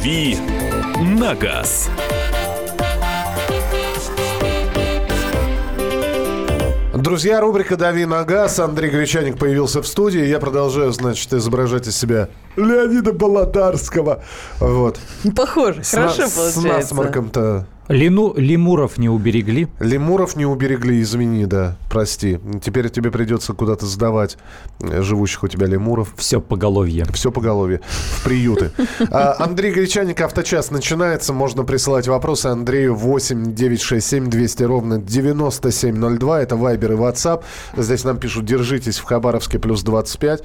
«Дави на газ». Друзья, рубрика «Дави на газ». Андрей Гречаник появился в студии. Я продолжаю, значит, изображать из себя Леонида Болотарского. Вот. Похоже, С хорошо на- получается. С насморком-то. Лину, лемуров не уберегли. Лемуров не уберегли, извини, да, прости. Теперь тебе придется куда-то сдавать э, живущих у тебя лемуров. Все поголовье. Все поголовье. В приюты. А, Андрей Гречаник, авточас начинается. Можно присылать вопросы Андрею 8 967 200 ровно 9702. Это Вайбер и WhatsApp. Здесь нам пишут, держитесь в Хабаровске плюс 25.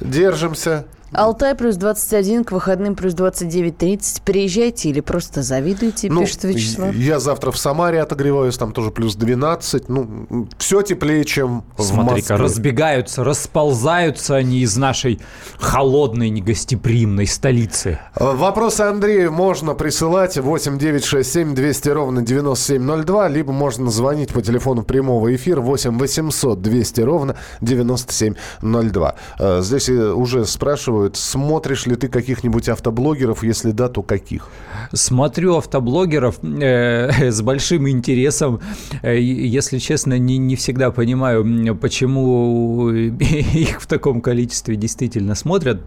Держимся. Алтай плюс 21, к выходным плюс 29-30. Приезжайте или просто завидуйте, Ну, пишет Вячеслав. Я завтра в Самаре отогреваюсь, там тоже плюс 12. Ну, все теплее, чем в Смотри-ка, Москве. разбегаются, расползаются они из нашей холодной, негостеприимной столицы. Вопросы Андрею можно присылать 8 967 200 ровно 9702, либо можно звонить по телефону прямого эфира 8 800 200 ровно 9702. Э, Здесь э, уже спрашивают, смотришь ли ты каких-нибудь автоблогеров, если да, то каких? Смотрю автоблогеров э, с большим интересом. Э, если честно, не, не всегда понимаю, почему их в таком количестве действительно смотрят.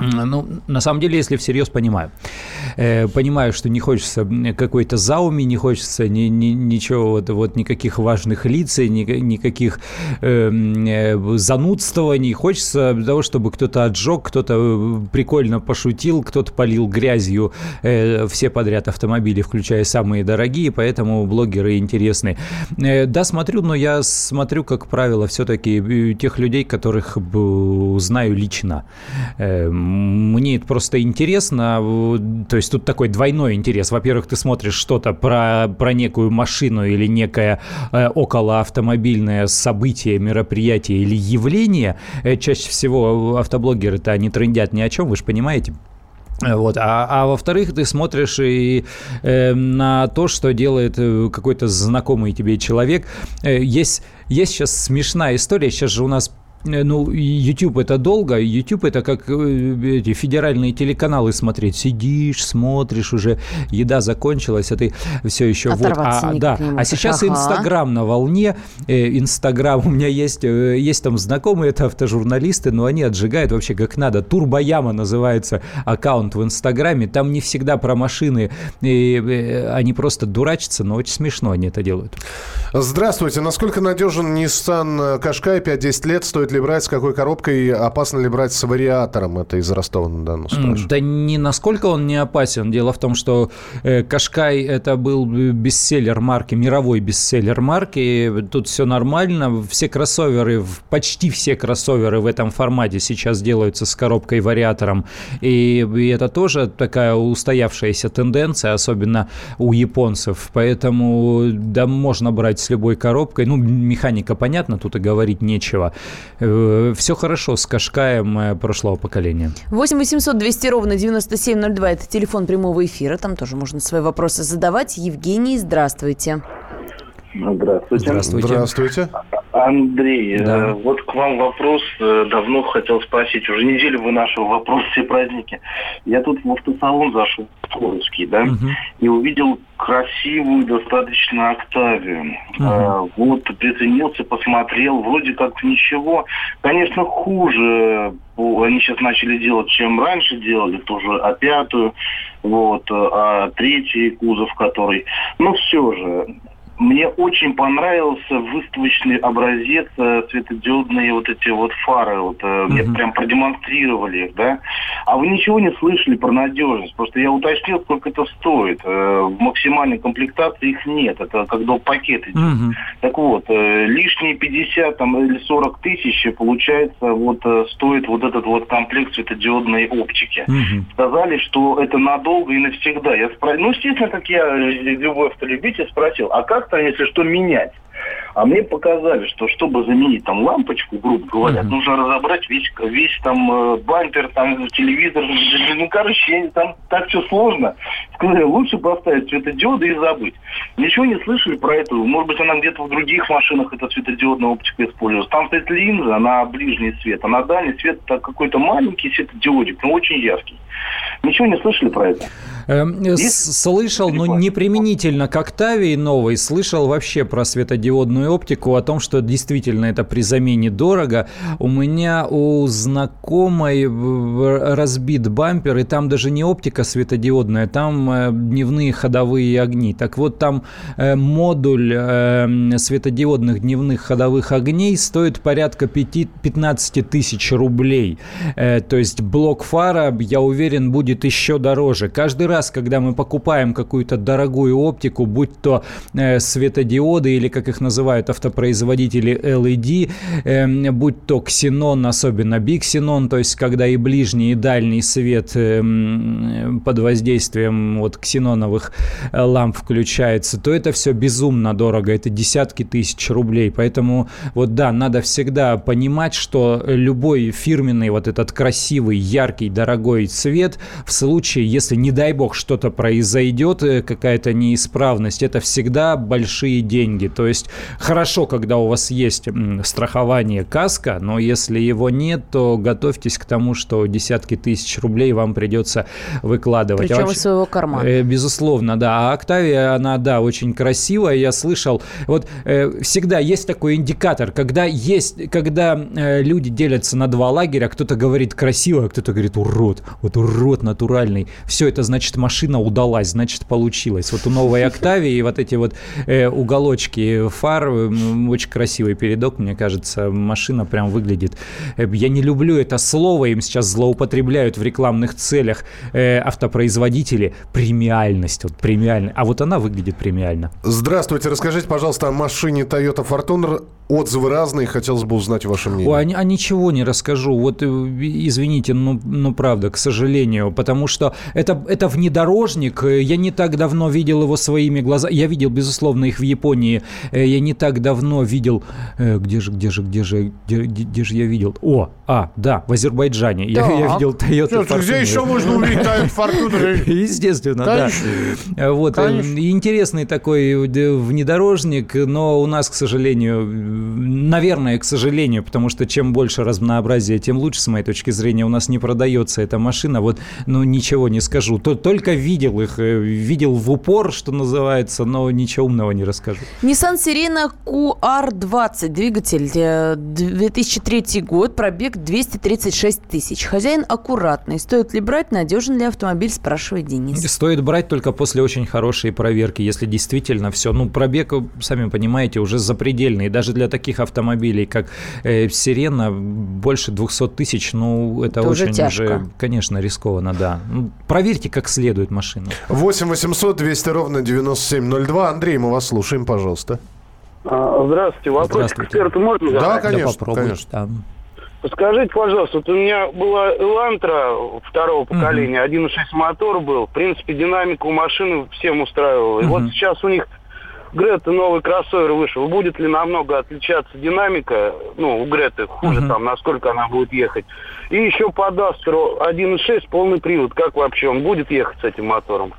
Ну, на самом деле, если всерьез понимаю. Э, понимаю, что не хочется какой-то зауми, не хочется ни, ни- ничего, вот, вот никаких важных лиц, ни- никаких э, э, занудствований. Хочется того, чтобы кто-то отжег, кто-то э, прикольно пошутил, кто-то полил грязью э, все подряд автомобили, включая самые дорогие, поэтому блогеры интересны. Э, да, смотрю, но я смотрю, как правило, все-таки тех людей, которых знаю лично. Э, Мне это просто интересно. э, То есть тут такой двойной интерес. Во-первых, ты смотришь что-то про, про некую машину или некое э, околоавтомобильное событие, мероприятие или явление. Э, Чаще всего автоблогеры-то они трендят ни о чем, вы же понимаете. Э, Вот. А, а во-вторых, ты смотришь и э, на то, что делает э, какой-то знакомый тебе человек. Есть, есть сейчас смешная история. Сейчас же у нас ну, YouTube это долго, YouTube это как э, эти федеральные телеканалы смотреть. Сидишь, смотришь, уже еда закончилась, а ты все еще вот. Оторваться А, никак да. а сейчас Ага. Инстаграм на волне. Э, Инстаграм у меня есть, э, есть там знакомые, это автожурналисты, но они отжигают вообще как надо. Турбояма называется аккаунт в Инстаграме. Там не всегда про машины, и, э, они просто дурачатся, но очень смешно они это делают. Здравствуйте. Насколько надежен Nissan Qashqai 5-10 лет? Стоит ли брать, с какой коробкой? Опасно ли брать с вариатором? Это из Ростова-на-Дону. Да не насколько он не опасен. Дело в том, что э, Кашкай это был бестселлер марки, мировой бестселлер марки. Тут все нормально. Все кроссоверы, почти все кроссоверы в этом формате сейчас делаются с коробкой вариатором. И, и это тоже такая устоявшаяся тенденция, особенно у японцев. Поэтому да, можно брать с любой коробкой. Ну, механика понятно, тут и говорить нечего. Все хорошо с Кашкаем э, прошлого поколения. 8 800 200 ровно 9702. Это телефон прямого эфира. Там тоже можно свои вопросы задавать. Евгений, здравствуйте. Здравствуйте. Здравствуйте. Здравствуйте. Андрей, Да. э, вот к вам вопрос. э, Давно хотел спросить. Уже неделю вы нашего вопроса все праздники. Я тут в автосалон зашел, Скоровский, да, Мгм. и увидел красивую достаточно Октавию. Э, Вот, приценился, посмотрел, вроде как ничего. Конечно, хуже о, они сейчас начали делать, чем раньше делали, тоже а пятую, вот, э, а третий кузов который. Но все же, мне очень понравился выставочный образец, э, светодиодные вот эти вот фары, вот, э, мне прям продемонстрировали их, да. А вы ничего не слышали про надежность? Просто я уточнил, сколько это стоит. Э, В максимальной комплектации их нет, это как доп. пакет идет. Так вот, э, лишние 50 там, или 40 тысяч, получается, вот э, стоит вот этот вот комплект светодиодной оптики. Мгм. Сказали, что это надолго и навсегда. Я спро... Ну, естественно, как я, любой автолюбитель, спросил, а как там, если что, менять? А мне показали, что чтобы заменить там лампочку, грубо говоря, Мгм. нужно разобрать весь, весь там э, бампер, там телевизор, ну, короче, там так все сложно. Сказали, лучше поставить светодиоды и забыть. Ничего не слышали про это. Может быть, она где-то в других машинах, эта светодиодная оптика используется. Там стоит линза на ближний свет, а на дальний свет это какой-то маленький светодиодик, но очень яркий. Ничего не слышали про это? Эм, Слышал, но не применительно к Октавии новой, слышал вообще про светодиодную оптику, о том, что действительно это при замене дорого. У меня у знакомой в- разбит бампер, и там даже не оптика светодиодная, там э, дневные ходовые огни. Так вот, там э, модуль э, светодиодных дневных ходовых огней стоит порядка 5 15 тысяч рублей. Э, То есть блок фара, я уверен, будет еще дороже. Каждый раз, когда мы покупаем какую-то дорогую оптику, будь то э, светодиоды или, как их называют автопроизводители, LED, э, будь то ксенон, особенно биксенон, то есть когда и ближний, и дальний свет э, м, под воздействием вот ксеноновых э, ламп включается, то это все безумно дорого, это десятки тысяч рублей. Поэтому вот да, надо всегда понимать, что любой фирменный вот этот красивый, яркий, дорогой цвет в случае, если, не дай бог, что-то произойдет, э, какая-то неисправность, это всегда большие деньги. То есть хорошо, когда у вас есть страхование каска, но если его нет, то готовьтесь к тому, что десятки тысяч рублей вам придется выкладывать. А Причем вообще- из своего кармана. Э, Безусловно, да. А Октавия, она, да, очень красивая. Я слышал, вот э, всегда есть такой индикатор, когда есть, когда э, люди делятся на два лагеря, кто-то говорит красиво, а кто-то говорит урод, вот урод натуральный. Все это значит машина удалась, значит получилось. Вот у новой Октавии вот эти вот э, уголочки фар, м, очень красивый передок, мне кажется, машина прям выглядит. Э, Я не люблю это слово, им сейчас злоупотребляют в рекламных целях э, автопроизводители. Премиальность, вот премиальная. А вот она выглядит премиально. Здравствуйте, расскажите, пожалуйста, о машине Toyota Fortuner. Отзывы разные, хотелось бы узнать ваше мнение. Ой, а, а ничего не расскажу. Вот э, извините, ну, ну правда, к сожалению, потому что это, это внедорожник. э, Я не так давно видел его своими глазами. Я видел, безусловно, их в Японии. Э, Я не так давно видел. э, Где же, где же, где же, где, где- где же я видел? О, а, да, в Азербайджане. Я, я Так. видел Toyota Где Fortuner. еще можно увидеть Toyota Fortuner? Естественно, Конечно. да. Вот, э, Конечно. интересный такой э, внедорожник, но у нас, к сожалению, э, наверное, к сожалению, потому что чем больше разнообразия, тем лучше, с моей точки зрения, у нас не продается эта машина. Вот, ну, ничего не скажу. То- Только видел их, э, видел в упор, что называется, но ничего умного не расскажу. Nissan Sirena QR20, двигатель э, 2003 год, пробег 236 тысяч. Хозяин аккуратный. Стоит ли брать, надежен ли автомобиль, спрашивает Денис. Стоит брать только после очень хорошей проверки, если действительно все. Ну, пробег, сами понимаете, уже запредельный. Даже для таких автомобилей, как э, Сирена, больше 200 тысяч, ну, это, Это уже очень тяжко. уже, конечно, рискованно, да. Ну, проверьте как следует машину. 8 800 200 ровно 9702. Андрей, мы вас слушаем, пожалуйста. А, Здравствуйте, вопрос Здравствуйте. к эксперту можно Да, задать? конечно, попробуй. конечно. Да. Скажите, пожалуйста, вот у меня была Элантра второго поколения, 1.6 мотор был. В принципе, динамика у машины всем устраивала. И вот сейчас у них Грета новый кроссовер вышел. Будет ли намного отличаться динамика, ну, у Греты хуже Мгм. там, насколько она будет ехать. И еще по Дастеру 1.6 полный привод. Как вообще он будет ехать с этим мотором?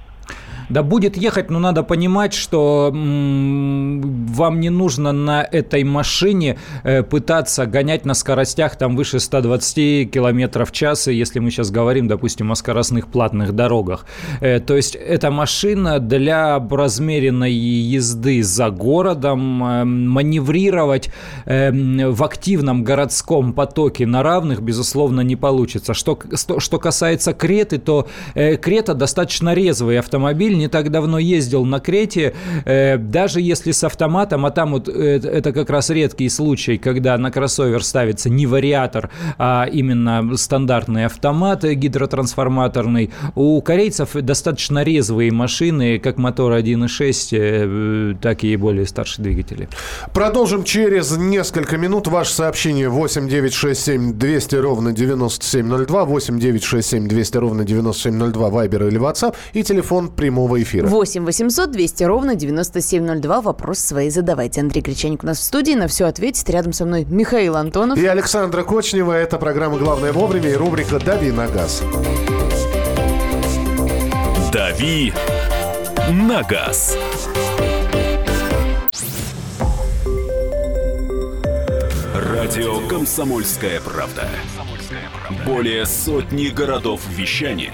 Да будет ехать, но надо понимать, что м, вам не нужно на этой машине э, пытаться гонять на скоростях там выше 120 километров в час, если мы сейчас говорим, допустим, о скоростных платных дорогах. Э, то есть это машина для размеренной езды за городом, э, маневрировать э, в активном городском потоке на равных, безусловно, не получится. Что, что касается Креты, то э, Крета достаточно резвый автомобиль, не так давно ездил на Крете, э, даже если с автоматом, а там вот э, это как раз редкий случай, когда на кроссовер ставится не вариатор, а именно стандартный автомат гидротрансформаторный. У корейцев достаточно резвые машины, как мотор 1.6, э, так и более старшие двигатели. Продолжим через несколько минут. Ваше сообщение 8 9 6 7 200 ровно 9702, 8 9 6 7 200 ровно 9702, Вайбер или WhatsApp и телефон прямого прямого эфира. 8 800 200 ровно 9702. Вопрос свои задавайте. Андрей Гречаник у нас в студии. На все ответит. Рядом со мной Михаил Антонов. И Александра Кочнева. Это программа «Главное вовремя» и рубрика «Дави на газ». «Дави на газ». Радио «Комсомольская правда». Более сотни городов вещания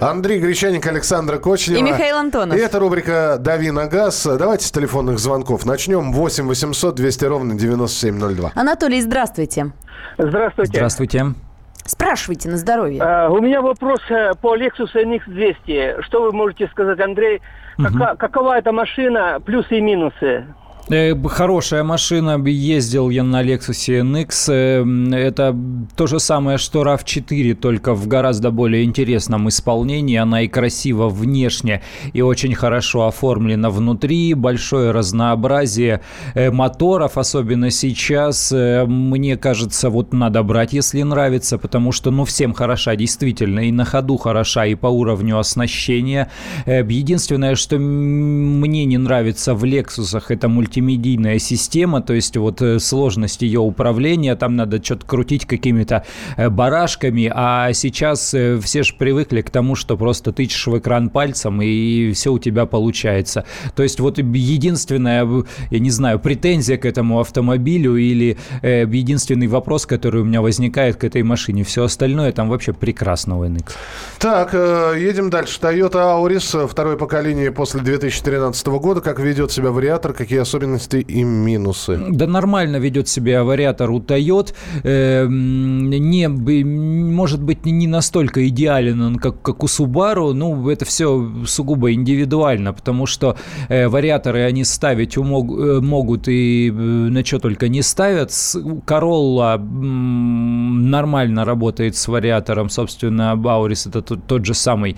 Андрей Гречаник, Александра Кочнева. И Михаил Антонов. И это рубрика «Дави на газ». Давайте с телефонных звонков начнем. 8 800 200 ровно 9702. Анатолий, здравствуйте. Здравствуйте. Здравствуйте. Спрашивайте на здоровье. А, у меня вопрос э, по Lexus NX 200. Что вы можете сказать, Андрей? Кака- какова эта машина, плюсы и минусы? Э, Хорошая машина, ездил я на Lexus NX. Э, Это то же самое, что RAV4, только в гораздо более интересном исполнении. Она и красиво внешне, и очень хорошо оформлена внутри. Большое разнообразие э, моторов, особенно сейчас. Мне кажется, вот надо брать, если нравится, потому что, ну, всем хороша, действительно, и на ходу хороша, и по уровню оснащения. Единственное, что мне не нравится в Лексусах, это мультимедийная система, то есть вот э, сложность ее управления, там надо что-то крутить какими-то э, барашками, а сейчас э, все же привыкли к тому, что просто тычешь в экран пальцем, и все у тебя получается. То есть вот единственная, я не знаю, претензия к этому автомобилю или единственный вопрос, который у меня возникает к этой машине, все остальное там вообще прекрасно у NX. Так, едем дальше. Toyota Auris, второе поколение после 2013 года. Как ведет себя вариатор, какие особенности и минусы? Да нормально ведет себя вариатор у Toyota. Э, не, может быть, не настолько идеален он, как, как у Subaru. Ну, это все сугубо индивидуально, потому что э, вариаторы они ставить умог- э, могут и э, на что только не ставят. М, нормально работает с вариатором. Собственно, Баурис это тот, тот же самый,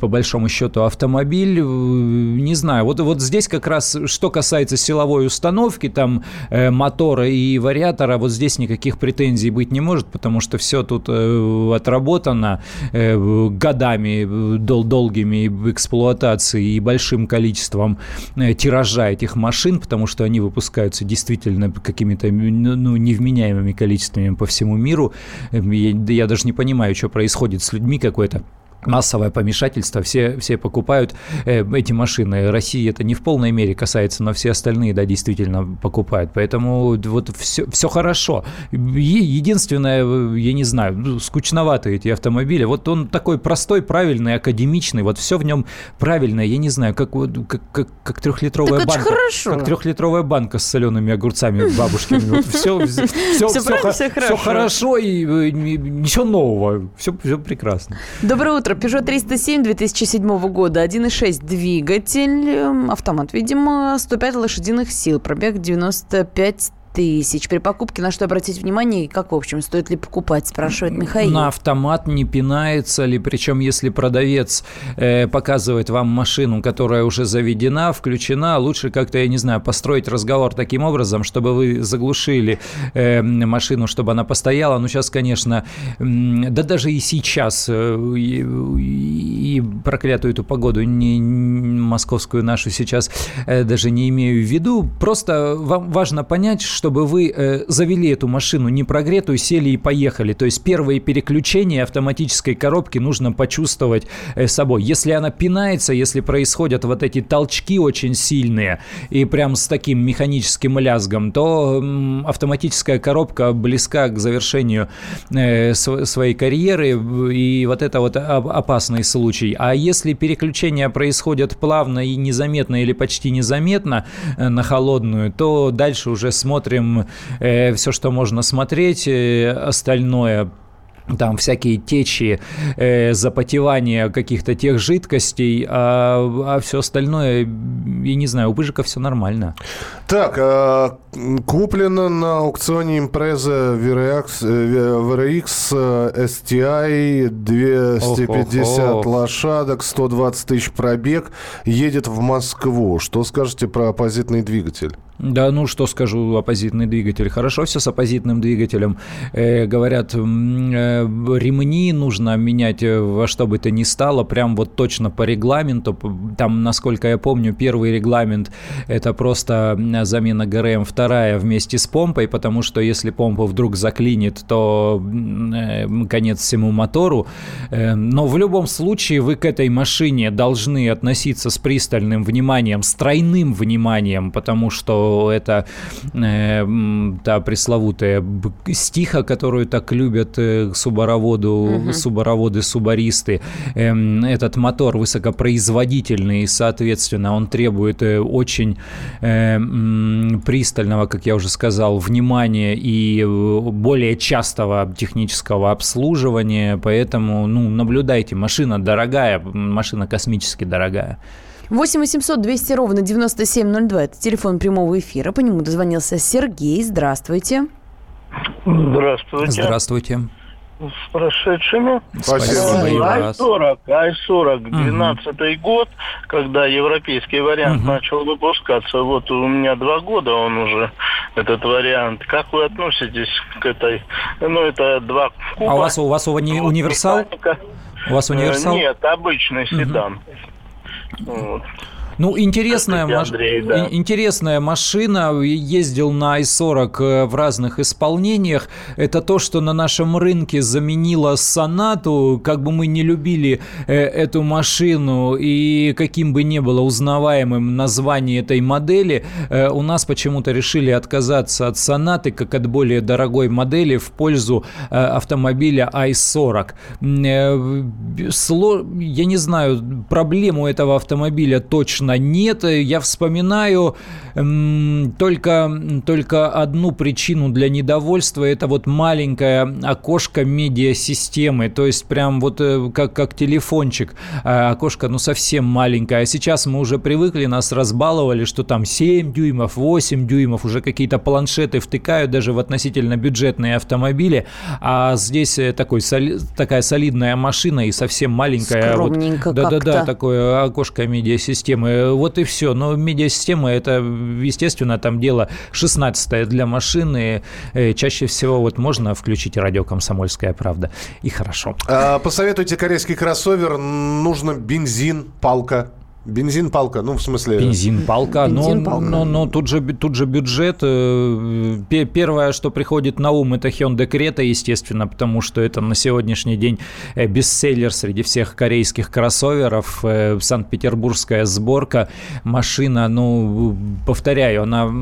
по большому счету, автомобиль. Не знаю, вот, вот здесь как раз, что касается силовой установки, там, э, мотора и вариатора, вот здесь никаких претензий быть не может, потому что все тут э, отработано э, годами э, дол- долгими эксплуатации и большим количеством э, тиража этих машин, потому что они выпускаются действительно какими-то ну, ну, невменяемыми количествами по всему миру. Э, Я, я даже не понимаю, что происходит с людьми какое-то массовое помешательство, все, все покупают э, эти машины. России это не в полной мере касается, но все остальные, да, действительно покупают. Поэтому вот все, все хорошо. Единственное, я не знаю, ну, скучноватые эти автомобили. Вот он такой простой, правильный, академичный, вот все в нем правильное. Я не знаю, как, как, как, как трехлитровая Так банка. хорошо. Как трехлитровая банка с солеными огурцами бабушки. все, все, Всё правильно, всё хорошо. хорошо и э, ни- ничего нового. Все, все прекрасно. Доброе утро. Peugeot 307 2007 года. 1.6 двигатель. эм, Автомат, видимо, 105 лошадиных сил. Пробег 95 тысяч. При покупке на что обратить внимание и как, в общем, стоит ли покупать, спрашивает Михаил. На автомат не пинается ли, причем если продавец э, показывает вам машину, которая уже заведена, включена, лучше как-то, я не знаю, построить разговор таким образом, чтобы вы заглушили э, машину, чтобы она постояла. Ну, сейчас, конечно, м, да даже и сейчас, э, и, и проклятую эту погоду, не, московскую нашу сейчас э, даже не имею в виду, просто вам важно понять, чтобы вы э, завели эту машину не прогретую, сели и поехали. То есть первые переключения автоматической коробки нужно почувствовать э, собой. Если она пинается, если происходят вот эти толчки очень сильные и прям с таким механическим лязгом, то м, автоматическая коробка близка к завершению э, св- своей карьеры, и вот это вот оп- опасный случай. А если переключения происходят плавно и незаметно или почти незаметно э, на холодную, то дальше уже смотрим все, что можно смотреть, э, остальное там всякие течи, э, запотевания каких-то тех жидкостей, а, а все остальное, я не знаю, у Быжика все нормально. Так, э, куплено на аукционе импреза VRX, VRX STI 250 ох, ох, ох. лошадок, 120 тысяч пробег, едет в Москву. Что скажете про оппозитный двигатель? Да, ну что скажу, оппозитный двигатель. Хорошо все с оппозитным двигателем. Э, говорят, э, ремни нужно менять э, во что бы то ни стало, прям вот точно по регламенту. Там, насколько я помню, первый регламент – это просто замена ГРМ, вторая вместе с помпой, потому что если помпа вдруг заклинит, то э, конец всему мотору. Э, но в любом случае вы к этой машине должны относиться с пристальным вниманием, с тройным вниманием, потому что это та пресловутая стиха, которую так любят э, субароводу, угу. субароводы, субаристы. Э, этот мотор высокопроизводительный, и, соответственно, он требует э, очень э, пристального, как я уже сказал, внимания и э, более частого технического обслуживания, поэтому, ну, наблюдайте, машина дорогая, машина космически дорогая. 8 800 200 ровно 9702. Это телефон прямого эфира. По нему дозвонился Сергей. Здравствуйте. Здравствуйте. Здравствуйте. С прошедшими. Спасибо. Ай-40, Ай-40, 12 угу. год, когда европейский вариант угу. начал выпускаться. Вот у меня два года он уже, этот вариант. Как вы относитесь к этой? Ну, это два куба. А у вас, у вас уни- универсал? У вас универсал? Нет, обычный седан. Угу. Вот. Ну, интересная, маш... Андрей, да. интересная машина. Ездил на i40 э, в разных исполнениях. Это то, что на нашем рынке заменило Сонату. Как бы мы не любили э, эту машину и каким бы ни было узнаваемым название этой модели, э, у нас почему-то решили отказаться от Сонаты как от более дорогой модели в пользу автомобиля i40. Я не знаю, проблему этого автомобиля точно конечно, нет. Я вспоминаю эм, только, только одну причину для недовольства. Это вот маленькое окошко медиасистемы. То есть прям вот э, как, как телефончик. А окошко, ну, совсем маленькое. А сейчас мы уже привыкли, нас разбаловали, что там 7 дюймов, 8 дюймов. Уже какие-то планшеты втыкают даже в относительно бюджетные автомобили. А здесь э, такой, соли, такая солидная машина и совсем маленькая. Скромненько вот, Да-да-да, такое окошко медиасистемы. Э, вот и все. Но медиасистема это, естественно, там дело 16 для машины. Э, чаще всего вот можно включить радио «Комсомольская правда» и хорошо. А, посоветуйте корейский кроссовер. Нужно бензин, палка. Бензин палка, ну в смысле. Бензин палка, но, но, но тут же тут же бюджет. Э, первое, что приходит на ум, это Hyundai Creta, естественно, потому что это на сегодняшний день э, бестселлер среди всех корейских кроссоверов. Э, Санкт-Петербургская сборка машина, ну повторяю, она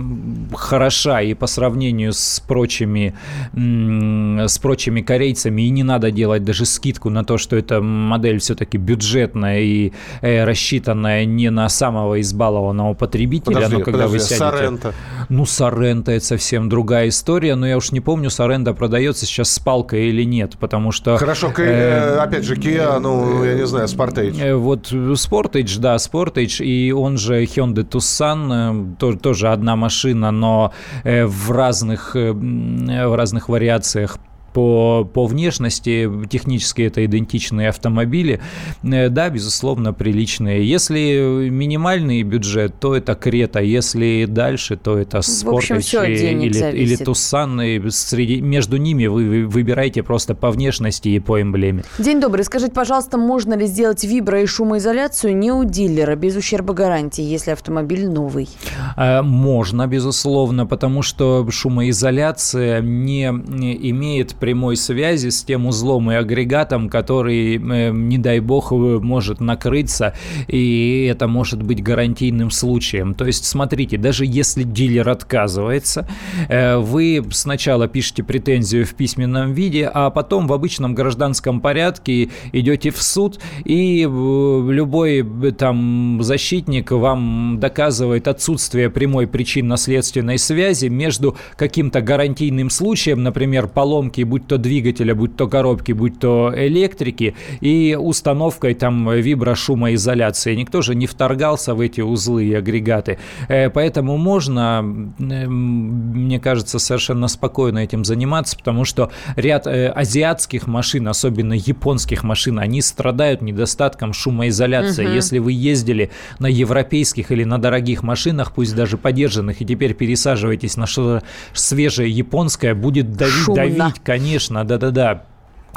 хороша и по сравнению с прочими с прочими корейцами и не надо делать даже скидку на то, что эта модель все-таки бюджетная и рассчитанная не на самого избалованного потребителя, подожди, но когда подожди, вы сядете... Сорента. Ну, Сорента это совсем другая история, но я уж не помню, Сорента продается сейчас с палкой или нет, потому что... Хорошо, э, э, опять же, Kia, ну, я не знаю, Sportage. Э, вот Sportage, да, Sportage, и он же Hyundai Tucson, э, тоже одна машина, но в разных, в разных вариациях по, по внешности технически это идентичные автомобили. Э, да, безусловно, приличные. Если минимальный бюджет, то это Крета. Если дальше, то это Спортич или, или Тусан. И среди, между ними вы выбираете просто по внешности и по эмблеме. День добрый. Скажите, пожалуйста, можно ли сделать вибро- и шумоизоляцию не у дилера, без ущерба гарантии, если автомобиль новый? Э, можно, безусловно, потому что шумоизоляция не имеет прямой связи с тем узлом и агрегатом, который, э, не дай бог, может накрыться, и это может быть гарантийным случаем. То есть, смотрите, даже если дилер отказывается, э, вы сначала пишете претензию в письменном виде, а потом в обычном гражданском порядке идете в суд, и э, любой там защитник вам доказывает отсутствие прямой причинно-следственной связи между каким-то гарантийным случаем, например, поломки будь то двигателя, будь то коробки, будь то электрики, и установкой там виброшумоизоляции. Никто же не вторгался в эти узлы и агрегаты. Э, поэтому можно, мне кажется, совершенно спокойно этим заниматься, потому что ряд э, азиатских машин, особенно японских машин, они страдают недостатком шумоизоляции. Угу. Если вы ездили на европейских или на дорогих машинах, пусть даже подержанных, и теперь пересаживаетесь на что-то свежее японское, будет давить, Шумно. давить, конечно, да-да-да.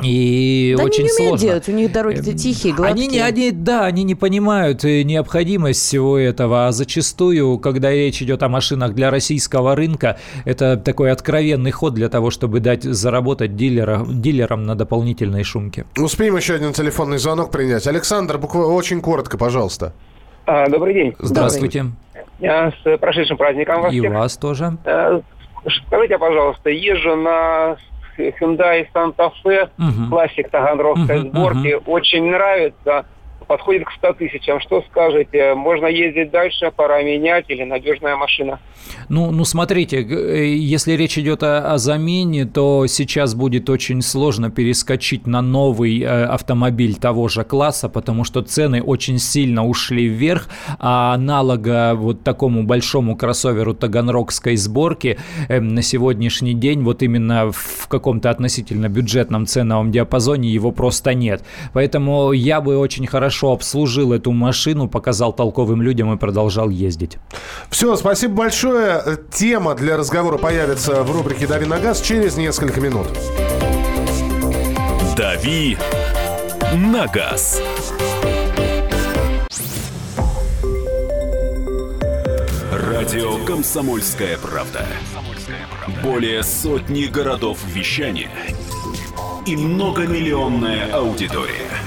И да очень они не сложно. делать, у них дороги эм, тихие, гладкие. Они не, они, да, они не понимают э, необходимость всего этого, а зачастую, когда речь идет о машинах для российского рынка, это такой откровенный ход для того, чтобы дать заработать дилера, дилерам на дополнительной шумке. Успеем еще один телефонный звонок принять. Александр, буквально очень коротко, пожалуйста. А, добрый день. Здравствуйте. Я с прошедшим праздником вас. И всех. вас тоже. Э, скажите, пожалуйста, езжу на Hyundai Santa Fe, угу. классик таганрогской угу, сборки. Угу. Очень нравится подходит к 100 тысячам. Что скажете? Можно ездить дальше, пора менять или надежная машина? Ну, ну смотрите, э, если речь идет о, о замене, то сейчас будет очень сложно перескочить на новый э, автомобиль того же класса, потому что цены очень сильно ушли вверх, а аналога вот такому большому кроссоверу таганрогской сборки э, на сегодняшний день вот именно в каком-то относительно бюджетном ценовом диапазоне его просто нет. Поэтому я бы очень хорошо хорошо обслужил эту машину, показал толковым людям и продолжал ездить. Все, спасибо большое. Тема для разговора появится в рубрике «Дави на газ» через несколько минут. «Дави на газ». Радио «Комсомольская правда». Более сотни городов вещания и многомиллионная аудитория –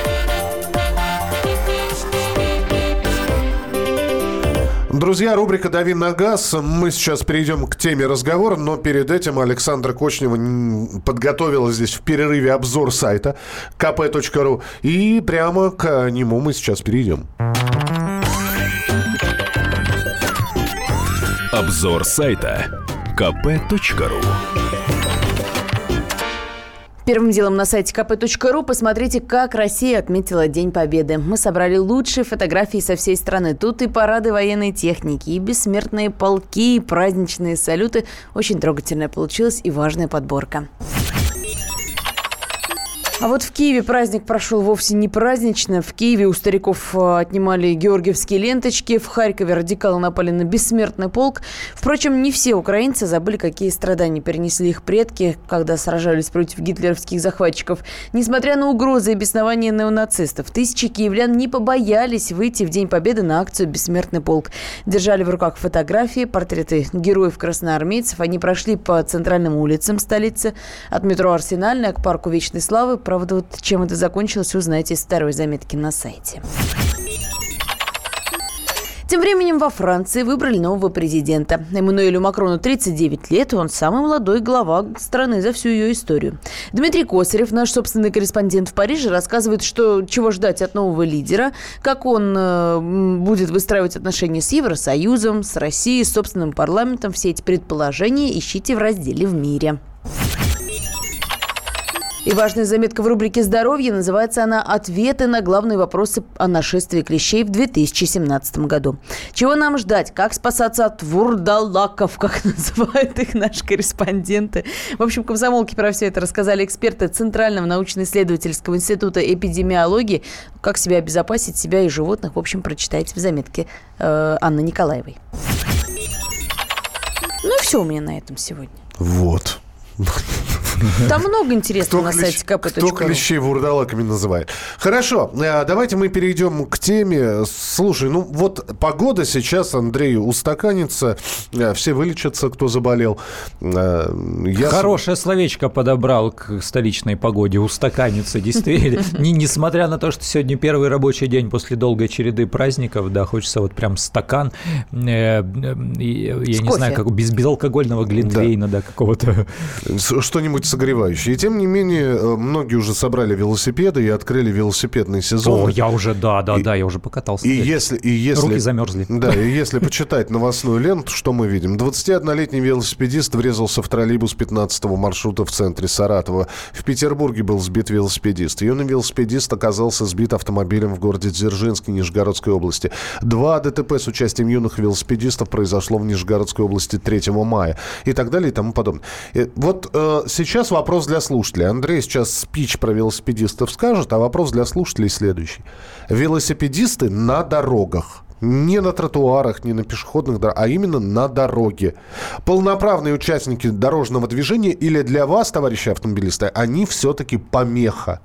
Друзья, рубрика «Дави на газ». Мы сейчас перейдем к теме разговора, но перед этим Александра Кочнева подготовила здесь в перерыве обзор сайта kp.ru. И прямо к нему мы сейчас перейдем. Обзор сайта kp.ru Первым делом на сайте kp.ru посмотрите, как Россия отметила День Победы. Мы собрали лучшие фотографии со всей страны. Тут и парады военной техники, и бессмертные полки, и праздничные салюты. Очень трогательная получилась и важная подборка. А вот в Киеве праздник прошел вовсе не празднично. В Киеве у стариков э, отнимали георгиевские ленточки. В Харькове радикалы напали на бессмертный полк. Впрочем, не все украинцы забыли, какие страдания перенесли их предки, когда сражались против гитлеровских захватчиков. Несмотря на угрозы и беснования неонацистов, тысячи киевлян не побоялись выйти в День Победы на акцию «Бессмертный полк». Держали в руках фотографии, портреты героев-красноармейцев. Они прошли по центральным улицам столицы, от метро «Арсенальная» к парку Вечной Славы, Правда, вот чем это закончилось, узнаете из второй заметки на сайте. Тем временем во Франции выбрали нового президента. Эммануэлю Макрону 39 лет, и он самый молодой глава страны за всю ее историю. Дмитрий Косарев, наш собственный корреспондент в Париже, рассказывает, что чего ждать от нового лидера, как он э, будет выстраивать отношения с Евросоюзом, с Россией, с собственным парламентом. Все эти предположения ищите в разделе «В мире». И важная заметка в рубрике «Здоровье» называется она «Ответы на главные вопросы о нашествии клещей в 2017 году». Чего нам ждать? Как спасаться от вурдалаков, как называют их наши корреспонденты? В общем, комсомолки про все это рассказали эксперты Центрального научно-исследовательского института эпидемиологии. Как себя обезопасить, себя и животных, в общем, прочитайте в заметке э, Анны Николаевой. Ну и все у меня на этом сегодня. Вот. Там много интересного на сайте kp.ru. Кто клещей вурдалаками называет. Хорошо, э, давайте мы перейдем к теме. Слушай, ну вот погода сейчас, Андрей, устаканится, э, все вылечатся, кто заболел. Э, я... Хорошее словечко подобрал к столичной погоде, устаканится, действительно. Несмотря на то, что сегодня первый рабочий день после долгой череды праздников, да, хочется вот прям стакан, я не знаю, как без безалкогольного глинтвейна, да, какого-то. Что-нибудь согревающий. И тем не менее, э, многие уже собрали велосипеды и открыли велосипедный сезон. О, я уже, да, да, и, да, я уже покатался. И если, и если... Руки замерзли. Да, и если почитать новостную ленту, что мы видим? 21-летний велосипедист врезался в троллейбус 15-го маршрута в центре Саратова. В Петербурге был сбит велосипедист. Юный велосипедист оказался сбит автомобилем в городе Дзержинске Нижегородской области. Два ДТП с участием юных велосипедистов произошло в Нижегородской области 3 мая. И так далее и тому подобное. И вот э, сейчас вопрос для слушателей. Андрей сейчас спич про велосипедистов скажет, а вопрос для слушателей следующий. Велосипедисты на дорогах. Не на тротуарах, не на пешеходных дорогах, а именно на дороге. Полноправные участники дорожного движения или для вас, товарищи автомобилисты, они все-таки помеха.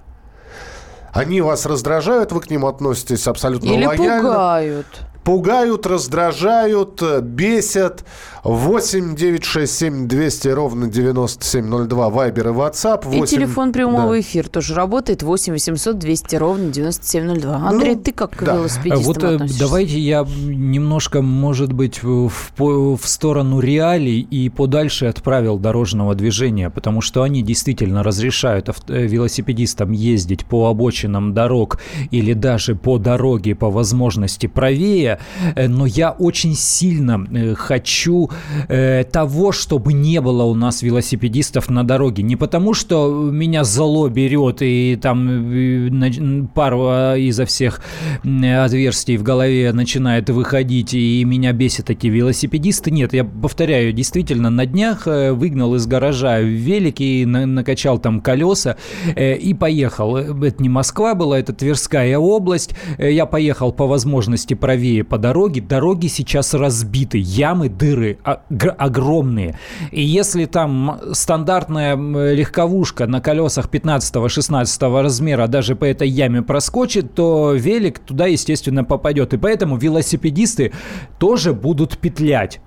Они вас раздражают, вы к ним относитесь абсолютно Или лояльно. пугают. Пугают, раздражают, бесят. 8 9 6 7 200 ровно 9702 Вайбер и WhatsApp. 8... И телефон прямого да. эфира тоже работает. 8 800 200 ровно 9702. Ну, Андрей, ну, ты как да. велосипедист Вот э, относишься? давайте я немножко, может быть, в, в сторону реалий и подальше отправил дорожного движения, потому что они действительно разрешают авто, э, велосипедистам ездить по обочинам дорог или даже по дороге по возможности правее, э, но я очень сильно хочу э, того, чтобы не было у нас велосипедистов на дороге. Не потому, что меня зло берет и там э, пару а, изо всех отверстий в голове начинает выходить, и меня бесит эти велосипедисты. Нет, я повторяю, действительно, на днях э, выгнал из гаража велик и накачал там колеса э, и поехал. Это не Москва была, это Тверская область. Я поехал по возможности правее по дороге. Дороги сейчас разбиты, ямы, дыры огромные. И если там стандартная легковушка на колесах 15-16 размера даже по этой яме проскочит, то велик туда, естественно, попадет. И поэтому велосипедисты тоже будут петлять.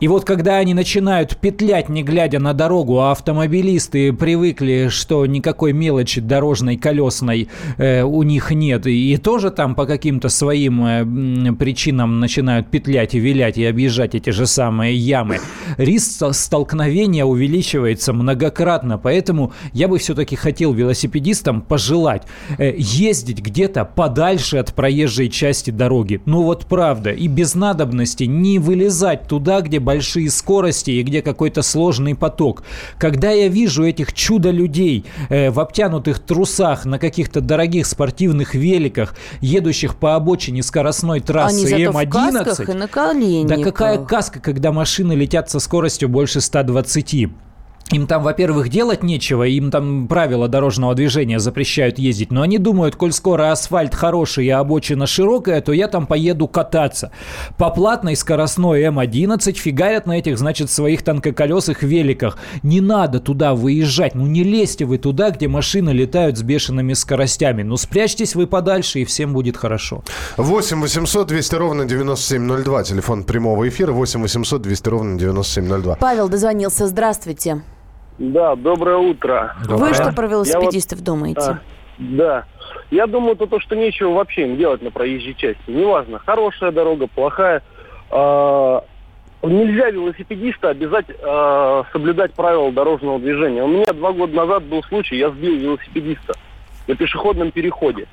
И вот когда они начинают петлять, не глядя на дорогу, а автомобилисты привыкли, что никакой мелочи дорожной, колесной э, у них нет, и, и тоже там по каким-то своим э, причинам начинают петлять и вилять и объезжать эти же самые ямы, риск столкновения увеличивается многократно. Поэтому я бы все-таки хотел велосипедистам пожелать э, ездить где-то подальше от проезжей части дороги. Ну вот правда, и без надобности не вылезать туда, туда, где большие скорости и где какой-то сложный поток. Когда я вижу этих чудо-людей э, в обтянутых трусах на каких-то дорогих спортивных великах, едущих по обочине скоростной трассы Они М11... и на коленниках. Да какая каска, когда машины летят со скоростью больше 120? Им там, во-первых, делать нечего, им там правила дорожного движения запрещают ездить, но они думают, коль скоро асфальт хороший и обочина широкая, то я там поеду кататься. По платной скоростной М11 фигарят на этих, значит, своих тонкоколесых великах. Не надо туда выезжать, ну не лезьте вы туда, где машины летают с бешеными скоростями. Ну спрячьтесь вы подальше, и всем будет хорошо. 8 800 200 ровно 9702, телефон прямого эфира, 8 800 200 ровно 9702. Павел дозвонился, здравствуйте. Да, доброе утро. Доброе. Вы что про велосипедистов вот, думаете? А, да. Я думаю, то, то, что нечего вообще им делать на проезжей части. Неважно, хорошая дорога, плохая. Э, нельзя велосипедиста обязать э, соблюдать правила дорожного движения. У меня два года назад был случай, я сбил велосипедиста на пешеходном переходе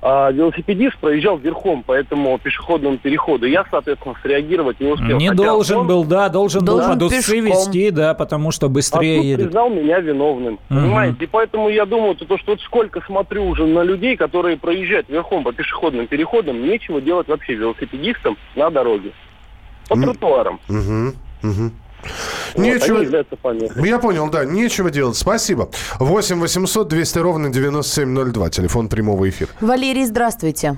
а велосипедист проезжал верхом по этому пешеходному переходу. Я, соответственно, среагировать не успел. Не должен он... был, да, должен, должен был под усы вести, да, потому что быстрее а едет. признал меня виновным, угу. понимаете? И поэтому я думаю, то, то, что вот сколько смотрю уже на людей, которые проезжают верхом по пешеходным переходам, нечего делать вообще велосипедистам на дороге. По тротуарам. Угу. Угу. Нечего... Я понял, да, нечего делать. Спасибо. 8 800 200 ровно 9702. Телефон прямого эфира. Валерий, здравствуйте.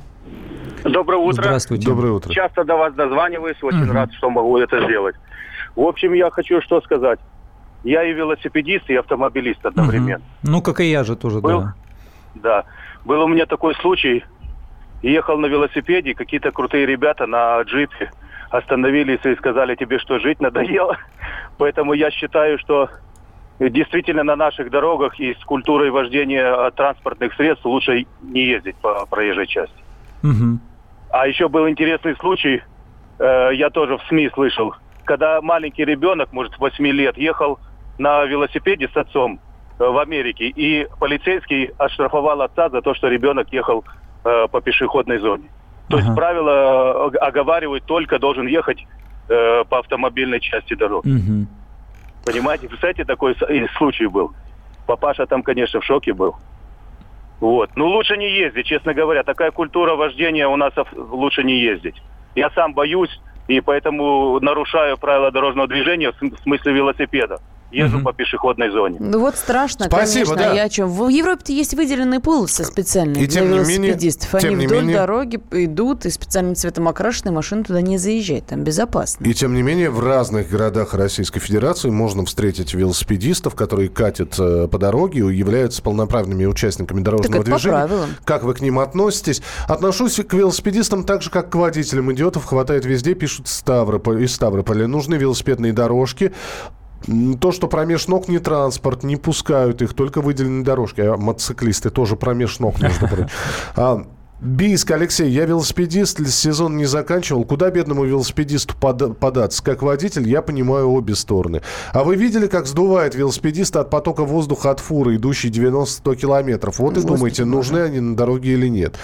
Доброе утро. Здравствуйте. Доброе утро. Часто до вас дозваниваюсь, очень угу. рад, что могу это сделать. В общем, я хочу что сказать. Я и велосипедист, и автомобилист одновременно. Угу. Ну, как и я же тоже, Был, да. Да. Был у меня такой случай. Ехал на велосипеде, какие-то крутые ребята на джипе остановились и сказали, тебе что, жить надоело? Поэтому я считаю, что действительно на наших дорогах и с культурой вождения транспортных средств лучше не ездить по проезжей части. Угу. А еще был интересный случай, э, я тоже в СМИ слышал, когда маленький ребенок, может, 8 лет, ехал на велосипеде с отцом э, в Америке, и полицейский оштрафовал отца за то, что ребенок ехал э, по пешеходной зоне. То Ага. есть правила э, оговаривают только должен ехать э, по автомобильной части дорог. Угу. Понимаете, представляете, такой случай был. Папаша там, конечно, в шоке был. Вот. Ну, лучше не ездить, честно говоря. Такая культура вождения у нас лучше не ездить. Я сам боюсь, и поэтому нарушаю правила дорожного движения в смысле велосипеда. Езжу Мгм. по пешеходной зоне. Ну вот страшно, Спасибо, конечно. да. Я о чем? В Европе-то есть выделенные полосы специальные И для тем не менее- велосипедистов. Они тем не вдоль менее- дороги идут, и специальным цветом окрашенные машины туда не заезжают. Там безопасно. И тем не менее, в разных городах Российской Федерации можно встретить велосипедистов, которые катят э, по дороге и являются полноправными участниками дорожного Так это по движения. правилам. Как вы к ним относитесь? Отношусь к велосипедистам так же, как к водителям. Идиотов хватает везде, пишут Ставрополь, из Ставрополя. Нужны велосипедные дорожки. То, что промеж ног не транспорт, не пускают их, только выделенные дорожки. А мотоциклисты тоже промеж ног, между прочим. Бийск, Алексей, я велосипедист, сезон не заканчивал. Куда бедному велосипедисту пода- податься? Как водитель, я понимаю обе стороны. А вы видели, как сдувает велосипедиста от потока воздуха от фуры, идущей 90-100 километров? Вот и Господи думаете, боже. нужны они на дороге или нет.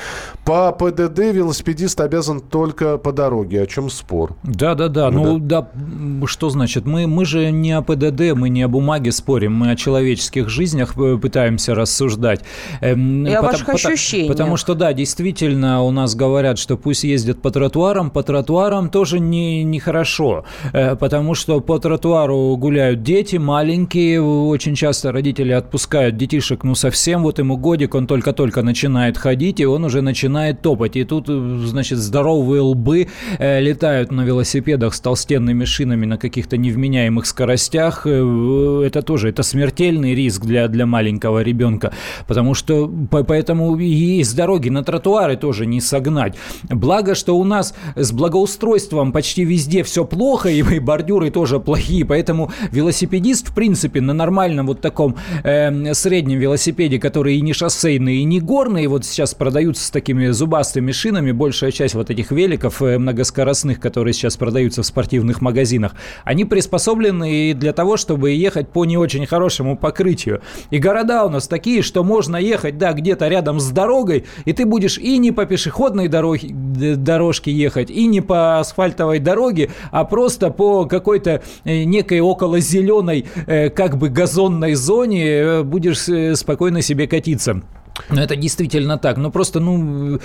По ПДД велосипедист обязан только по дороге. О чем спор? Да, да, да. Ну да, м, что значит? Мы, мы же не о ПДД, мы не о бумаге спорим, мы о человеческих жизнях э, пытаемся рассуждать. Эм, И о ваших пота- ощущениях. Потому что, да, действительно, у нас говорят, что пусть ездят по тротуарам, по тротуарам тоже не, нехорошо, э, потому что по тротуару гуляют дети маленькие, очень часто родители отпускают детишек, ну, совсем, вот ему годик, он только-только начинает ходить, и он уже начинает топать. И тут, э, значит, здоровые лбы э, летают на велосипедах с толстенными шинами на каких-то невменяемых скоростях. Это тоже, это смертельный риск для, для маленького ребенка, потому что по- поэтому и с дороги на тротуары тоже не согнать. Благо, что у нас с благоустройством почти везде все плохо, и, и бордюры тоже плохие, поэтому велосипедист, в принципе, на нормальном вот таком э, среднем велосипеде, который и не шоссейный, и не горный, вот сейчас продаются с такими зубастыми шинами, большая часть вот этих великов э, многоскоростных, которые сейчас продаются в спортивных магазинах, они приспособлены и для того, чтобы ехать по не очень хорошему покрытию. И города у нас такие, что можно ехать, да, где-то рядом с дорогой, и ты будешь и не по пешеходной дороге, дорожке ехать, и не по асфальтовой дороге, а просто по какой-то э, некой около зеленой, э, как бы газонной зоне э, будешь спокойно себе катиться. Ну, Это действительно так. Но просто, ну,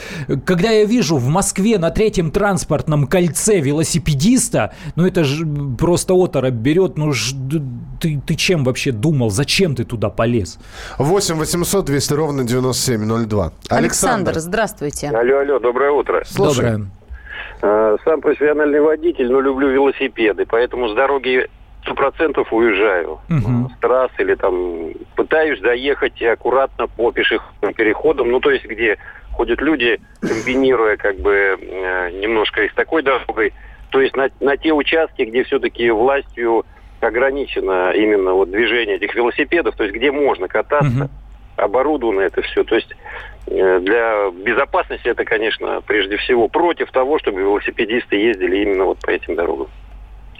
когда я вижу в Москве на третьем транспортном кольце велосипедиста, ну, это же просто оторопь берет. Ну, ж- ты, ты чем вообще думал? Зачем ты туда полез? 8 800 200 ровно 9702. Александр, здравствуйте. Алло, алло, доброе утро. Слушай. Доброе. Э, Сам профессиональный водитель, но люблю велосипеды, поэтому с дороги сто процентов уезжаю. Мгм. С трасс или там пытаюсь доехать аккуратно по пешеходным переходам, ну то есть где ходят люди, комбинируя как бы э, немножко и с такой дорогой, то есть на, на те участки, где все-таки властью ограничено именно вот движение этих велосипедов, то есть где можно кататься, Мгм. оборудовано это все. То есть э, для безопасности это, конечно, прежде всего против того, чтобы велосипедисты ездили именно вот по этим дорогам.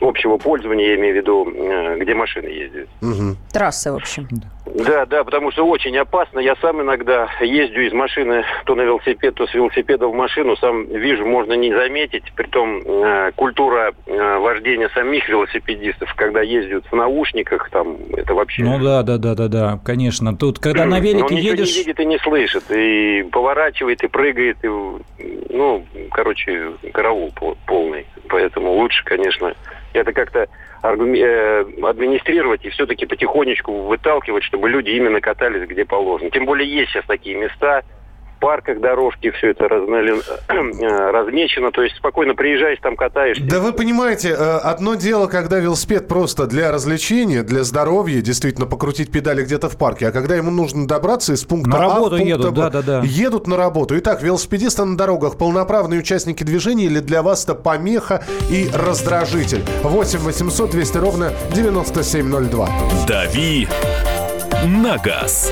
Общего пользования, я имею в виду, э, где машины ездят. Мгм. Трасса, в общем. Да, да, потому что очень опасно. Я сам иногда ездю из машины то на велосипед, то с велосипеда в машину. Сам вижу, можно не заметить. Притом э, культура э, вождения самих велосипедистов, когда ездят в наушниках, там это вообще... Ну да, да, да, да, да, конечно. Тут, когда на Но велике он едешь... не видит и не слышит. И поворачивает, и прыгает. И, ну, короче, караул пол- полный. Поэтому лучше, конечно, это как-то э, администрировать и все-таки потихонечку выталкивать, чтобы люди именно катались где положено. Тем более есть сейчас такие места, парках дорожки все это разнали- э, размечено. То есть спокойно приезжаешь, там катаешься. Да вы понимаете, э, одно дело, когда велосипед просто для развлечения, для здоровья, действительно покрутить педали где-то в парке, а когда ему нужно добраться из пункта На А в работу пункт едут, Б. да-да-да. Едут на работу. Итак, велосипедисты на дорогах, полноправные участники движения или для вас это помеха и раздражитель? 8 800 200 ровно 9702. «Дави на газ».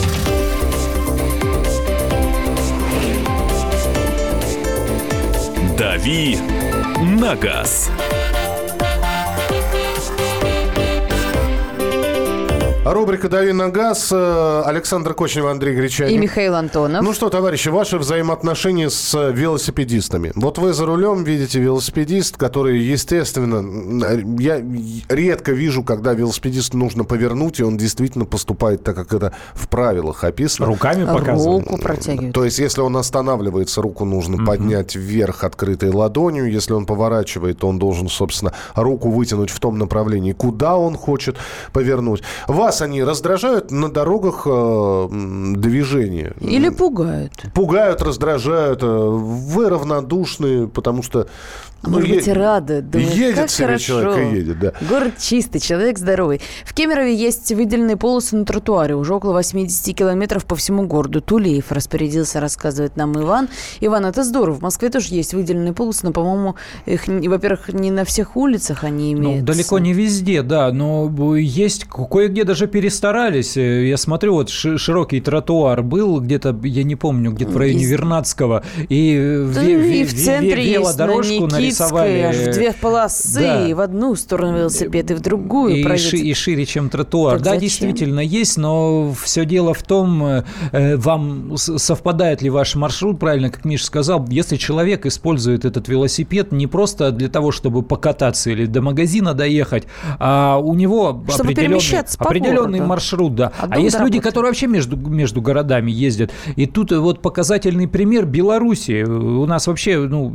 «Дави на газ». Рубрика «Дави на газ». э, Александр Кочнев, Андрей Гречаник. И Михаил Антонов. Ну что, товарищи, ваши взаимоотношения с э, велосипедистами. Вот вы за рулем видите велосипедист, который, естественно, э, я редко вижу, когда велосипедисту нужно повернуть, и он действительно поступает так, как это в правилах описано. Руками показывают. Руку протягивает. То есть, если он останавливается, руку нужно поднять вверх открытой ладонью. Если он поворачивает, то он должен, собственно, руку вытянуть в том направлении, куда он хочет повернуть. Вас они раздражают на дорогах э, м, движения? Или пугают. Пугают, раздражают. э, Вы равнодушны, потому что... А Может е- быть, и рады. Думают, едет как себе хорошо. человек и едет, да. Город чистый, человек здоровый. В Кемерове есть выделенные полосы на тротуаре. Уже около 80 километров по всему городу. Тулеев распорядился, рассказывает нам Иван. Иван, это здорово. В Москве тоже есть выделенные полосы, но, по-моему, их, во-первых, не на всех улицах они Ну, имеются. далеко не везде, да, но есть ко- кое-где даже перестарались. Э, Я смотрю, вот ши- широкий тротуар был где-то, я не помню, где-то в районе Есть. Вернадского, и, э, Да ве- и в ве- центре есть на велодорожку нарисовали. аж в две полосы, да. и в одну сторону велосипед, и в другую и, ши- и шире, чем тротуар. Так да, зачем? действительно есть, но все дело в том, э, вам совпадает ли ваш маршрут, правильно, как Миша сказал, если человек использует этот велосипед не просто для того, чтобы покататься или до магазина доехать, а у него Чтобы определенный, определенный городу. маршрут, да. А дома есть люди, работы. которые вообще между, между городами ездят. И тут вот показательный пример Беларуси. У нас вообще, ну,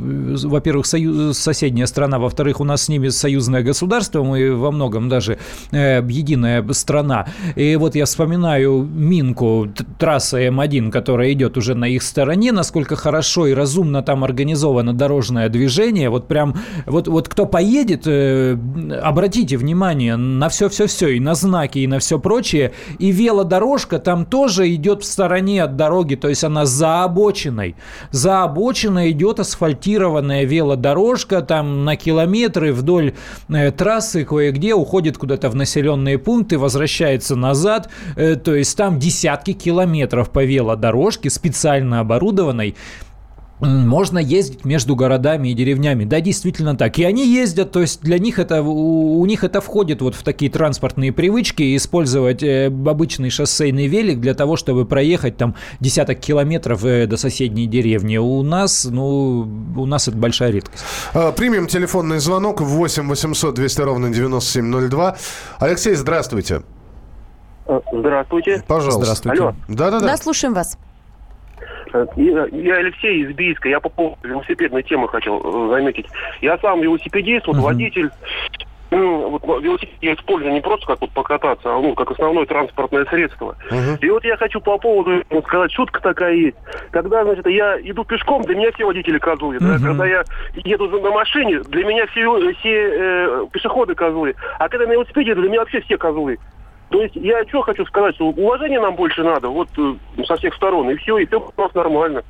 во-первых, сою- соседняя страна, во-вторых, у нас с ними союзное государство, мы во многом даже э, единая страна. И вот я вспоминаю Минку, трасса М1, которая идет уже на их стороне, насколько хорошо и разумно там организовано дорожное движение. Вот прям, вот, вот кто поедет, э, обратите внимание на все-все-все, и на знаки, и на все прочее. И велодорожка там тоже идет в стороне от дороги, то есть она за обочиной. За обочиной идет асфальтированная велодорожка, там на километры вдоль э, трассы кое-где уходит куда-то в населенные пункты, возвращается назад. Э, то есть там десятки километров по велодорожке, специально оборудованной. Можно ездить между городами и деревнями. Да, действительно так. И они ездят, то есть для них это, у, у них это входит вот в такие транспортные привычки, использовать э, обычный шоссейный велик для того, чтобы проехать там десяток километров э, до соседней деревни. У нас, ну, у нас это большая редкость. А, Примем телефонный звонок 8 800 200 ровно 9702. Алексей, здравствуйте. Э, Здравствуйте. Пожалуйста. Здравствуйте. Алло. Да-да-да. Да, слушаем вас. Э, Я, я Алексей из Бийска. Я по поводу велосипедной темы хотел э, заметить. Я сам велосипедист, вот Мгм. водитель. Ну, вот велосипед я использую не просто как вот покататься, а ну, как основное транспортное средство. Мгм. И вот я хочу по поводу ну, сказать, шутка такая есть. Когда, значит, я иду пешком, для меня все водители козлы. да. Мгм. Когда я еду на машине, для меня все, все э, пешеходы козлы. А когда на велосипеде, для меня вообще все козлы. То есть я что хочу сказать, что уважения нам больше надо, вот э, со всех сторон, и все, и все у нас нормально.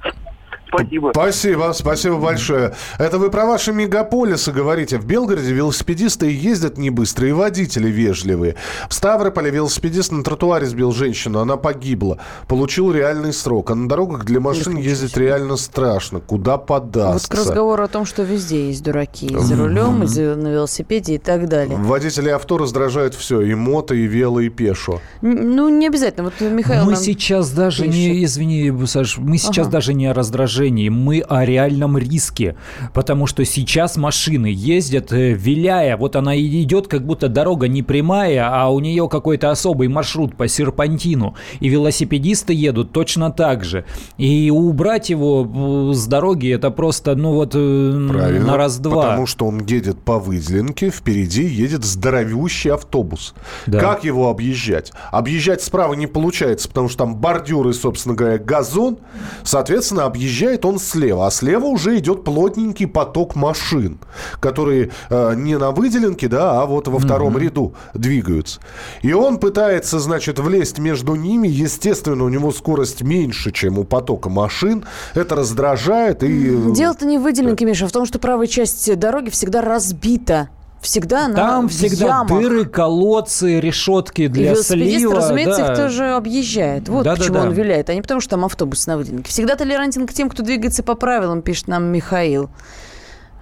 Спасибо. Спасибо, спасибо большое. Это вы про ваши мегаполисы говорите. В Белгороде велосипедисты ездят не быстро, и водители вежливые. В Ставрополе велосипедист на тротуаре сбил женщину, она погибла. Получил реальный срок. А на дорогах для машин ездить реально страшно. Куда податься? Вот к разговору о том, что везде есть дураки. И за рулем, и за, на велосипеде и так далее. Водители авто раздражают все. И мото, и вело, и пешо. Н- Ну, не обязательно. Вот Михаил Мы нам сейчас даже пишет. не, извини, Саш, мы сейчас Ага. даже не о раздражении, мы о реальном риске, потому что сейчас машины ездят, э, виляя, вот она идет, как будто дорога не прямая, а у нее какой-то особый маршрут по серпантину, и велосипедисты едут точно так же, и убрать его э, с дороги это просто, ну вот э, Правильно. на раз-два. Потому что он едет по выделенке, впереди едет здоровющий автобус. Да. Как его объезжать? Объезжать справа не получается, потому что там бордюры, собственно говоря, газон. Соответственно, объезжает он слева. А слева уже идет плотненький поток машин, которые э, не на выделенке, да, а вот во втором ряду двигаются. И он пытается, значит, влезть между ними. Естественно, у него скорость меньше, чем у потока машин. Это раздражает и... э, Дело-то не в выделенке, Миша, а в том, что правая часть дороги всегда разбита. Всегда Там всегда ямах. дыры, колодцы, решетки И для велосипедист, слива. разумеется, да. их тоже объезжает. Вот Да-да-да. почему он виляет, а не потому, что там автобус на выделенке. Всегда толерантен к тем, кто двигается по правилам, пишет нам Михаил.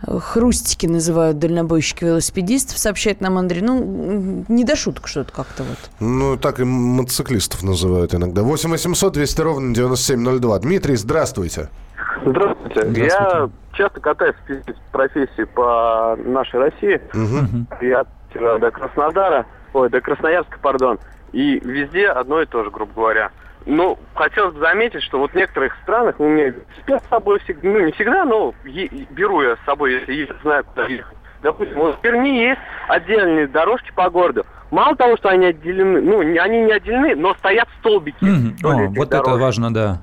Хрустики называют дальнобойщики-велосипедистов, сообщает нам Андрей. Ну, не до шуток что-то как-то вот. Ну, так и мотоциклистов называют иногда. 8 800 200 ровно 9702. Дмитрий, здравствуйте. Здравствуйте. Я часто катаюсь в профессии по нашей России. Я от Питера до Краснодара, ой, до Красноярска, пардон. И везде одно и то же, грубо говоря. Ну, хотелось бы заметить, что вот в некоторых странах у меня велосипед с собой всегда, ну, не всегда, но е- беру я с собой, если я знаю, куда ехать. Допустим, вот в Перми есть отдельные дорожки по городу. Мало того, что они отделены, ну, не- они не отделены, но стоят столбики. Вдоль О, вот это дорожек. важно, да.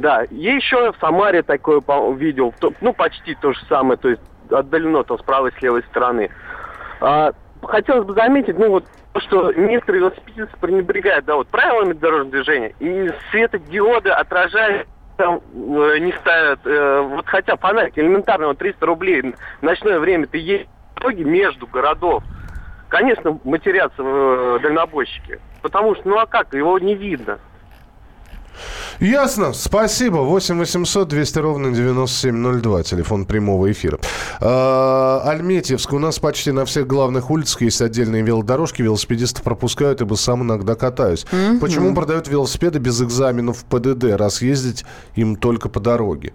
Да, и еще в Самаре такое видел, ну почти то же самое, то есть отдалено то с правой, с левой стороны. А, хотелось бы заметить, ну вот, то, что некоторые велосипедисты пренебрегают, да, вот правилами дорожного движения, и светодиоды отражают там э, не ставят, э, вот хотя фонарик элементарно, вот 300 рублей в ночное время ты едешь в дороге между городов. Конечно, матерятся э, дальнобойщики, потому что, ну а как, его не видно. Ясно, спасибо. 8 800 200 ровно 9702, телефон прямого эфира. А, Альметьевск. У нас почти на всех главных улицах есть отдельные велодорожки. Велосипедистов пропускают, ибо сам иногда катаюсь. Почему продают велосипеды без экзаменов в ПДД, раз ездить им только по дороге?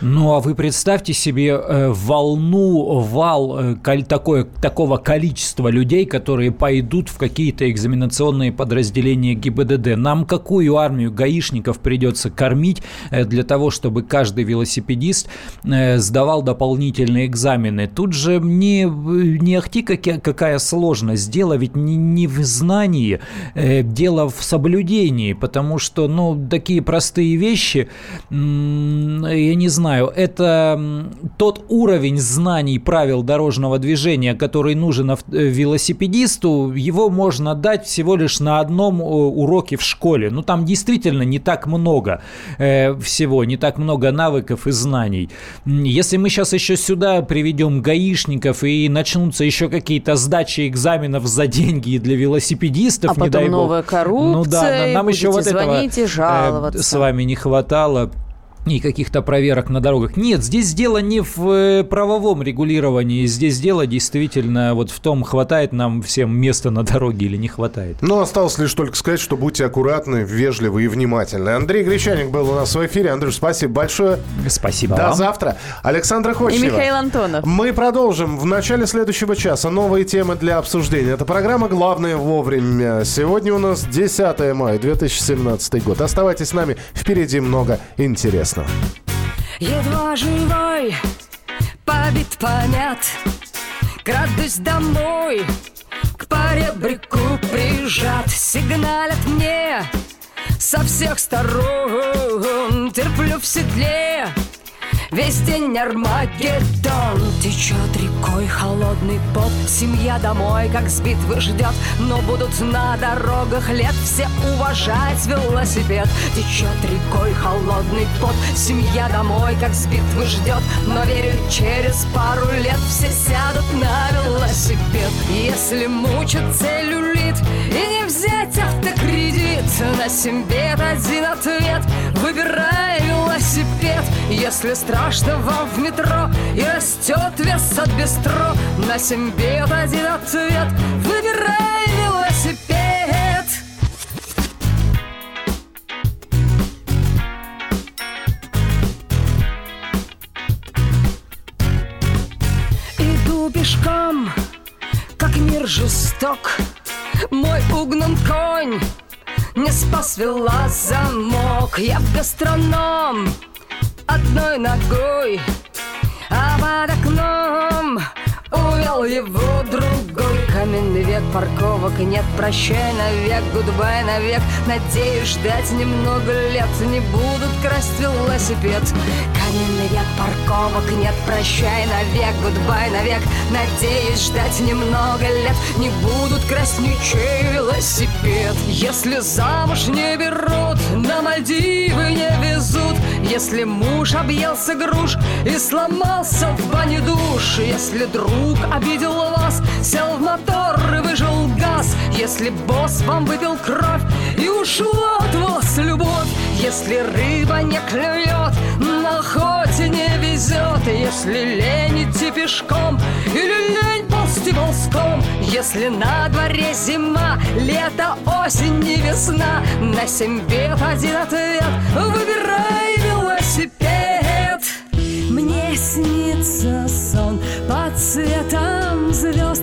Ну, а вы представьте себе э, волну, вал э, такое, такого количества людей, которые пойдут в какие-то экзаменационные подразделения ГИБДД. Нам какую армию гаишников придется кормить э, для того, чтобы каждый велосипедист сдавал дополнительные экзамены? Тут же не, не ахти какая, какая сложность. Дело ведь не, не в знании, дело в соблюдении, потому что, ну, такие простые вещи, я не знаю, это тот уровень знаний правил дорожного движения, который нужен э, велосипедисту, его можно дать всего лишь на одном э, уроке в школе. Ну, там действительно не так много э, всего, не так много навыков и знаний. Если мы сейчас еще сюда приведем гаишников и начнутся еще какие-то сдачи экзаменов за деньги для велосипедистов, А не дай потом бог. новая коррупция, Ну да, нам еще вот этого звонить и э, жаловаться. с вами не хватало и каких-то проверок на дорогах. Нет, здесь дело не в э, правовом регулировании, здесь дело действительно вот в том, хватает нам всем места на дороге или не хватает. Ну, осталось лишь только сказать, что будьте аккуратны, вежливы и внимательны. Андрей Гречаник был у нас в эфире. Андрюш, спасибо большое. Спасибо До вам. завтра. Александра И Ходчева. Михаил Антонов. Мы продолжим в начале следующего часа. Новые темы для обсуждения. Это программа «Главное вовремя». Сегодня у нас 10 мая 2017 год. Оставайтесь с нами. Впереди много интересного. Едва живой, побит, помят Крадусь домой, к поребрику прижат. Сигналят мне со всех сторон. Терплю в седле Весь день Армагеддон. Течет рекой холодный пот Семья домой, как с битвы ждет. Но будут на дорогах лет. Все уважать велосипед. Течет рекой холодный пот Семья домой, как с битвы ждет. Но верю, через пару лет Все сядут на велосипед. Если мучит целлюлит И не взять автокредит. На семь бед один ответ. Выбирай велосипед. Если страшно вам в метро И растет вес от бистро На семь бед один ответ. Выбирай велосипед. Иду пешком, как мир жесток Мой угнан конь не спас вела замок. Я в гастроном одной ногой А под окном увел его другой Каменный век парковок. Нет Прощай навек, гудбай навек. Надеюсь, ждать немного лет. Не будут красть велосипед. Каменный век парковок. Нет Прощай навек, гудбай навек. Надеюсь, ждать немного лет. Не будут красть ничей велосипед. Если замуж не берут На Мальдивы не везут Если муж объелся груш И сломался в бане душ. Если друг обидел вас Сел в мотор и выжил газ. Если босс вам выпил кровь И ушла от вас любовь. Если рыба не клюет На охоте не везет. Если лень идти пешком Или лень ползти ползком Если на дворе зима Лето, осень и весна. На семь бед один ответ Выбирай велосипед. Мне снится сон. Под цветом звезд